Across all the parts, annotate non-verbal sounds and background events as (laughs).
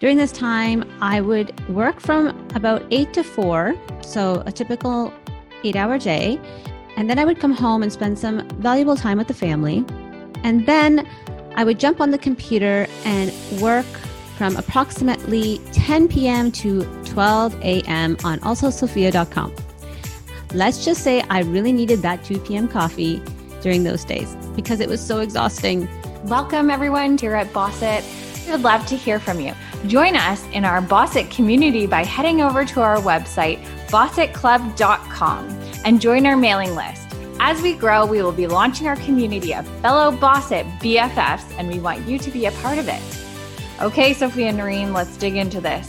During this time, I would work from about 8 to 4, so a typical eight hour day. And then I would come home and spend some valuable time with the family. And then I would jump on the computer and work from approximately 10 p.m. to 12 a.m. on alsosophia.com. Let's just say I really needed that 2 p.m. coffee during those days because it was so exhausting. Welcome, everyone, here at Bossit. We would love to hear from you. Join us in our Bossit community by heading over to our website, bossitclub.com, and join our mailing list. As we grow, we will be launching our community of fellow Bossit BFFs, and we want you to be a part of it. Okay, Sophia and Noreen, let's dig into this.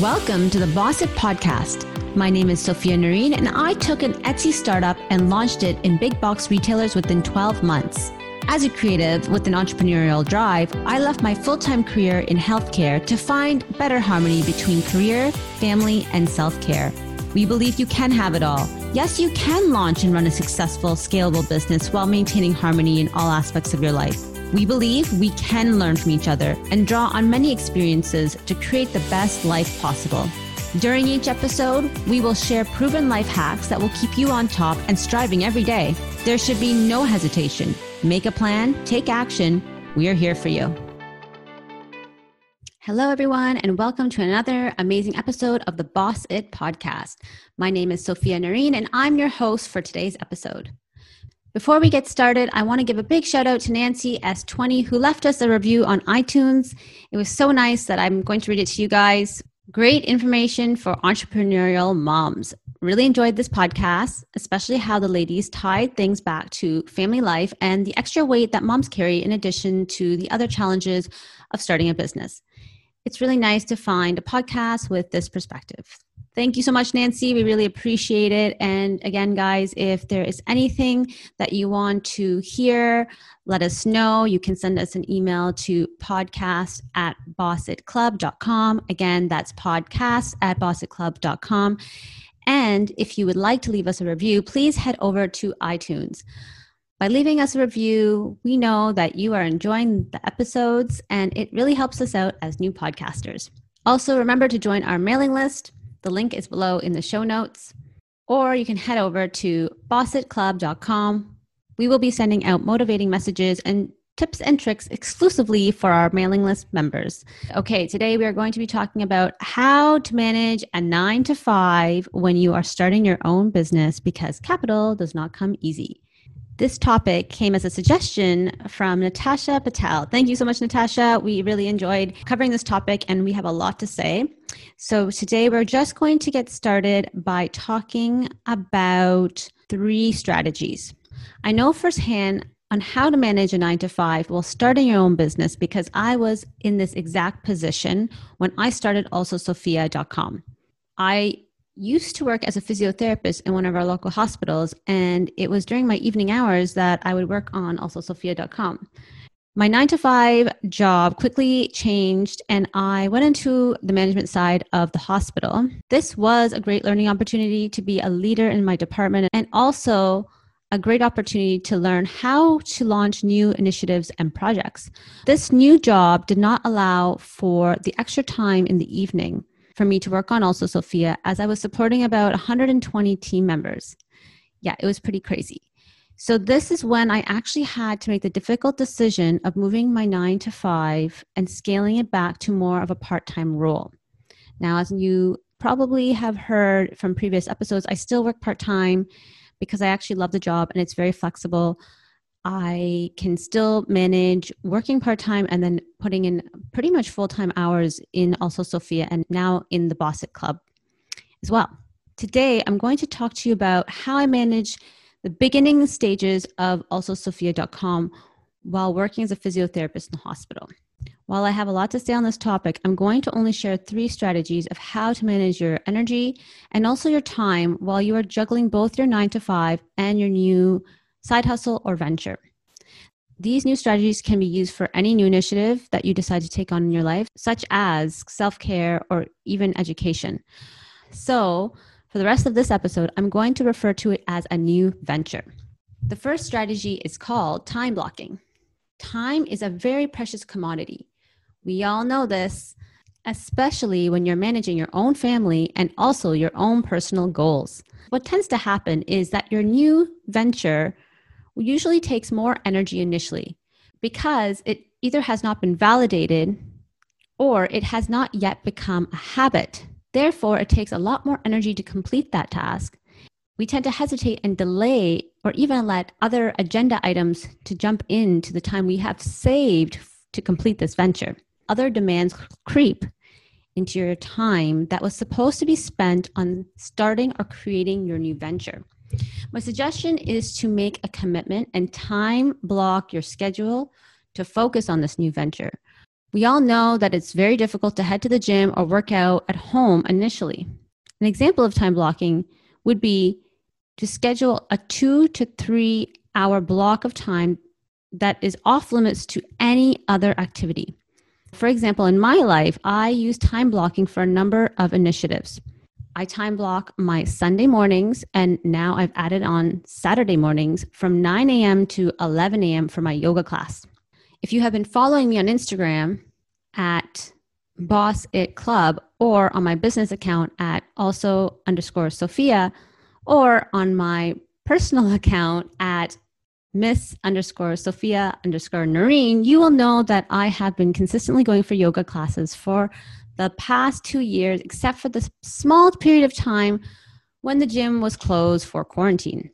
Welcome to the Bossit Podcast. My name is Sophia Noreen, and I took an Etsy startup and launched it in big box retailers within 12 months. As a creative with an entrepreneurial drive, I left my full time career in healthcare to find better harmony between career, family, and self care. We believe you can have it all. Yes, you can launch and run a successful, scalable business while maintaining harmony in all aspects of your life. We believe we can learn from each other and draw on many experiences to create the best life possible. During each episode, we will share proven life hacks that will keep you on top and striving every day. There should be no hesitation. Make a plan, take action. We are here for you. Hello, everyone, and welcome to another amazing episode of the Boss It podcast. My name is Sophia Noreen, and I'm your host for today's episode. Before we get started, I want to give a big shout out to Nancy S20, who left us a review on iTunes. It was so nice that I'm going to read it to you guys. Great information for entrepreneurial moms. Really enjoyed this podcast, especially how the ladies tied things back to family life and the extra weight that moms carry in addition to the other challenges of starting a business. It's really nice to find a podcast with this perspective. Thank you so much, Nancy. We really appreciate it. And again, guys, if there is anything that you want to hear, let us know. You can send us an email to podcast at bossitclub.com. Again, that's podcast at bossitclub.com. And if you would like to leave us a review, please head over to iTunes. By leaving us a review, we know that you are enjoying the episodes and it really helps us out as new podcasters. Also, remember to join our mailing list. The link is below in the show notes. Or you can head over to bossitclub.com. We will be sending out motivating messages and tips and tricks exclusively for our mailing list members. Okay, today we are going to be talking about how to manage a nine to five when you are starting your own business because capital does not come easy. This topic came as a suggestion from Natasha Patel. Thank you so much, Natasha. We really enjoyed covering this topic and we have a lot to say. So, today we're just going to get started by talking about three strategies. I know firsthand on how to manage a nine to five while starting your own business because I was in this exact position when I started also Sophia.com. I used to work as a physiotherapist in one of our local hospitals, and it was during my evening hours that I would work on also Sophia.com. My nine to five job quickly changed, and I went into the management side of the hospital. This was a great learning opportunity to be a leader in my department and also a great opportunity to learn how to launch new initiatives and projects. This new job did not allow for the extra time in the evening for me to work on also Sophia as I was supporting about 120 team members. Yeah, it was pretty crazy. So, this is when I actually had to make the difficult decision of moving my nine to five and scaling it back to more of a part time role. Now, as you probably have heard from previous episodes, I still work part time because I actually love the job and it's very flexible. I can still manage working part time and then putting in pretty much full time hours in also Sophia and now in the Bossit Club as well. Today, I'm going to talk to you about how I manage the beginning stages of also Sophia.com while working as a physiotherapist in the hospital. While I have a lot to say on this topic, I'm going to only share three strategies of how to manage your energy and also your time while you are juggling both your nine to five and your new side hustle or venture. These new strategies can be used for any new initiative that you decide to take on in your life, such as self care or even education. So, for the rest of this episode, I'm going to refer to it as a new venture. The first strategy is called time blocking. Time is a very precious commodity. We all know this, especially when you're managing your own family and also your own personal goals. What tends to happen is that your new venture usually takes more energy initially because it either has not been validated or it has not yet become a habit. Therefore, it takes a lot more energy to complete that task. We tend to hesitate and delay or even let other agenda items to jump into the time we have saved to complete this venture. Other demands creep into your time that was supposed to be spent on starting or creating your new venture. My suggestion is to make a commitment and time block your schedule to focus on this new venture. We all know that it's very difficult to head to the gym or work out at home initially. An example of time blocking would be to schedule a two to three hour block of time that is off limits to any other activity. For example, in my life, I use time blocking for a number of initiatives. I time block my Sunday mornings, and now I've added on Saturday mornings from 9 a.m. to 11 a.m. for my yoga class. If you have been following me on Instagram at Boss It Club or on my business account at also underscore Sophia or on my personal (laughs) account at Miss underscore Sophia underscore Noreen, you will know that I have been consistently going for yoga classes for the past two years, except for the small period of time when the gym was closed for quarantine.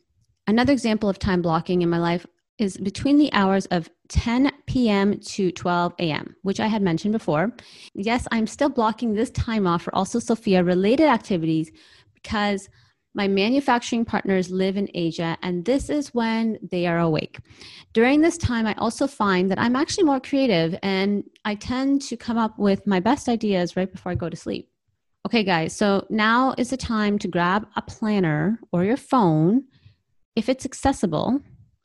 Another example of time blocking in my life is between the hours of 10 p.m. to 12 a.m., which I had mentioned before. Yes, I'm still blocking this time off for also Sophia related activities because my manufacturing partners live in Asia, and this is when they are awake. During this time, I also find that I'm actually more creative and I tend to come up with my best ideas right before I go to sleep. Okay, guys, so now is the time to grab a planner or your phone if it's accessible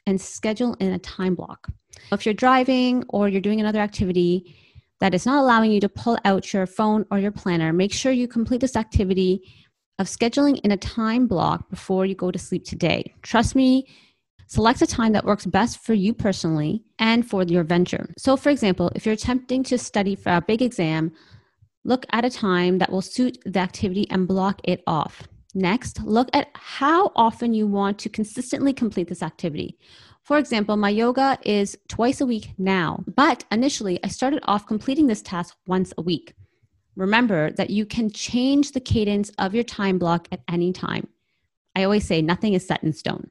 and schedule in a time block. If you're driving or you're doing another activity that is not allowing you to pull out your phone or your planner, make sure you complete this activity of scheduling in a time block before you go to sleep today. Trust me, select a time that works best for you personally and for your venture. So, for example, if you're attempting to study for a big exam, look at a time that will suit the activity and block it off. Next, look at how often you want to consistently complete this activity. For example, my yoga is twice a week now, but initially I started off completing this task once a week. Remember that you can change the cadence of your time block at any time. I always say nothing is set in stone.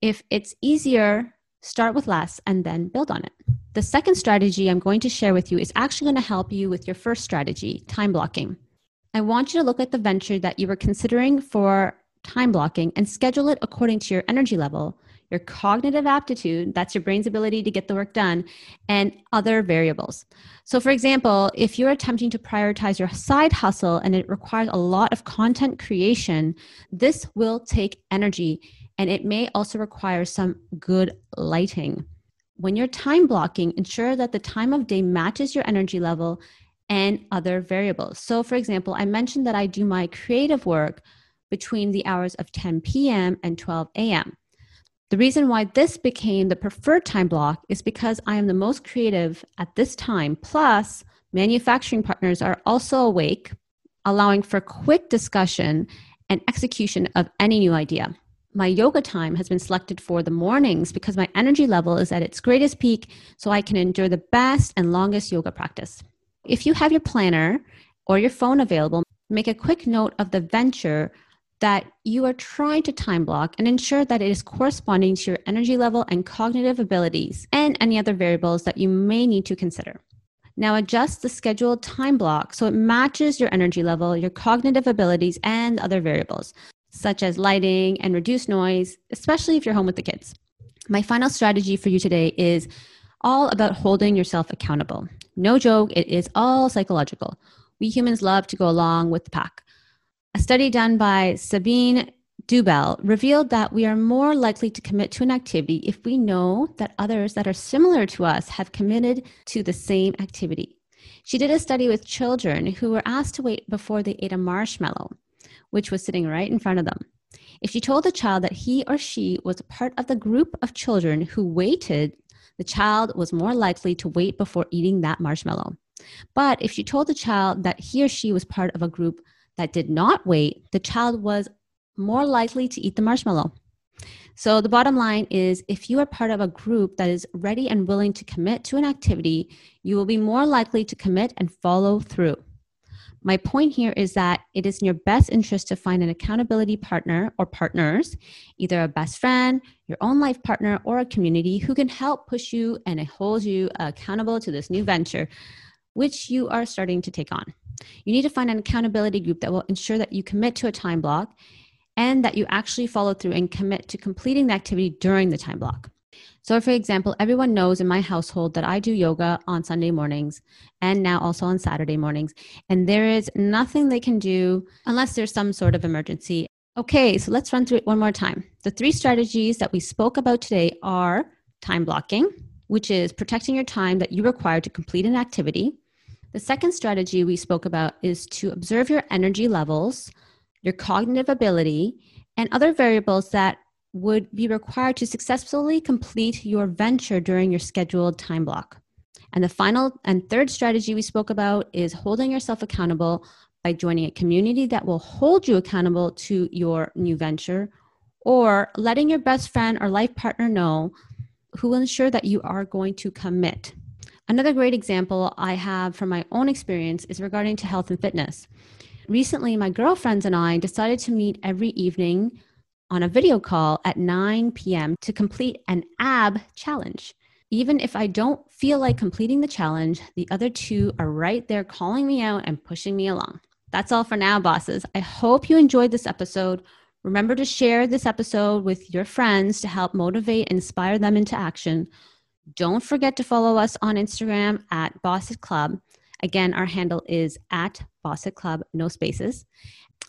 If it's easier, start with less and then build on it. The second strategy I'm going to share with you is actually going to help you with your first strategy, time blocking. I want you to look at the venture that you were considering for time blocking and schedule it according to your energy level your cognitive aptitude, that's your brain's ability to get the work done, and other variables. So, for example, if you're attempting to prioritize your side hustle and it requires a lot of content creation, this will take energy and it may also require some good lighting. When you're time blocking, ensure that the time of day matches your energy level and other variables. So, for example, I mentioned that I do my creative work between the hours of 10 p.m. and 12 a.m. The reason why this became the preferred time block is because I am the most creative at this time. Plus, manufacturing partners are also awake, allowing for quick discussion and execution of any new idea. My yoga time has been selected for the mornings because my energy level is at its greatest peak, so I can endure the best and longest yoga practice. If you have your planner or your phone available, make a quick note of the venture that you are trying to time block and ensure that it is corresponding to your energy level and cognitive abilities and any other variables that you may need to consider. Now adjust the scheduled time block so it matches your energy level, your cognitive abilities, and other variables, such as lighting and reduced noise, especially if you're home with the kids. My final strategy for you today is all about holding yourself accountable. No joke, it is all psychological. We humans love to go along with the pack. A study done by Sabine Doebel revealed that we are more likely to commit to an activity if we know that others that are similar to us have committed to the same activity. She did a study with children who were asked to wait before they ate a marshmallow, which was sitting right in front of them. If she told the child that he or she was a part of the group of children who waited, the child was more likely to wait before eating that marshmallow. But if she told the child that he or she was part of a group that did not wait, the child was more likely to eat the marshmallow. So, the bottom line is if you are part of a group that is ready and willing to commit to an activity, you will be more likely to commit and follow through. My point here is that it is in your best interest to find an accountability partner or partners, either a best friend, your own life partner, or a community who can help push you and hold you accountable to this new venture, which you are starting to take on. You need to find an accountability group that will ensure that you commit to a time block and that you actually follow through and commit to completing the activity during the time block. So, for example, everyone knows in my household that I do yoga on Sunday mornings and now also on Saturday mornings. And there is nothing they can do unless there's some sort of emergency. Okay, so let's run through it one more time. The three strategies that we spoke about today are time blocking, which is protecting your time that you require to complete an activity. The second strategy we spoke about is to observe your energy levels, your cognitive ability, and other variables that would be required to successfully complete your venture during your scheduled time block. And the final and third strategy we spoke about is holding yourself accountable by joining a community that will hold you accountable to your new venture or letting your best friend or life partner know who will ensure that you are going to commit. Another great example I have from my own experience is regarding to health and fitness. Recently, my girlfriends and I decided to meet every evening on a video call at 9 p.m. to complete an ab challenge. Even if I don't feel like completing the challenge, the other two are right there calling me out and pushing me along. That's all for now, bosses. I hope you enjoyed this episode. Remember to share this episode with your friends to help motivate and inspire them into action. Don't forget to follow us on Instagram at Boss Club. Again, our handle is at Boss Club, no spaces.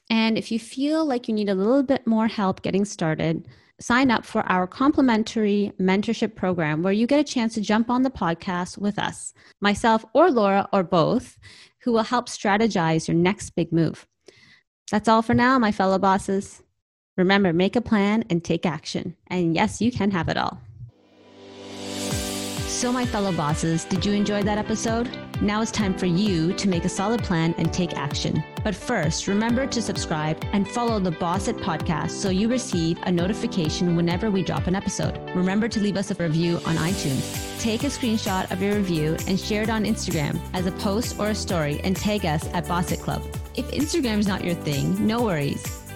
And if you feel like you need a little bit more help getting started, sign up for our complimentary mentorship program where you get a chance to jump on the podcast with us, myself or Laura or both, who will help strategize your next big move. That's all for now, my fellow bosses. Remember, make a plan and take action. And yes, you can have it all. So, my fellow bosses, did you enjoy that episode? Now it's time for you to make a solid plan and take action. But first, remember to subscribe and follow the Boss It podcast so you receive a notification whenever we drop an episode. Remember to leave us a review on iTunes. Take a screenshot of your review and share it on Instagram as a post or a story and tag us at Boss It Club. If Instagram is not your thing, no worries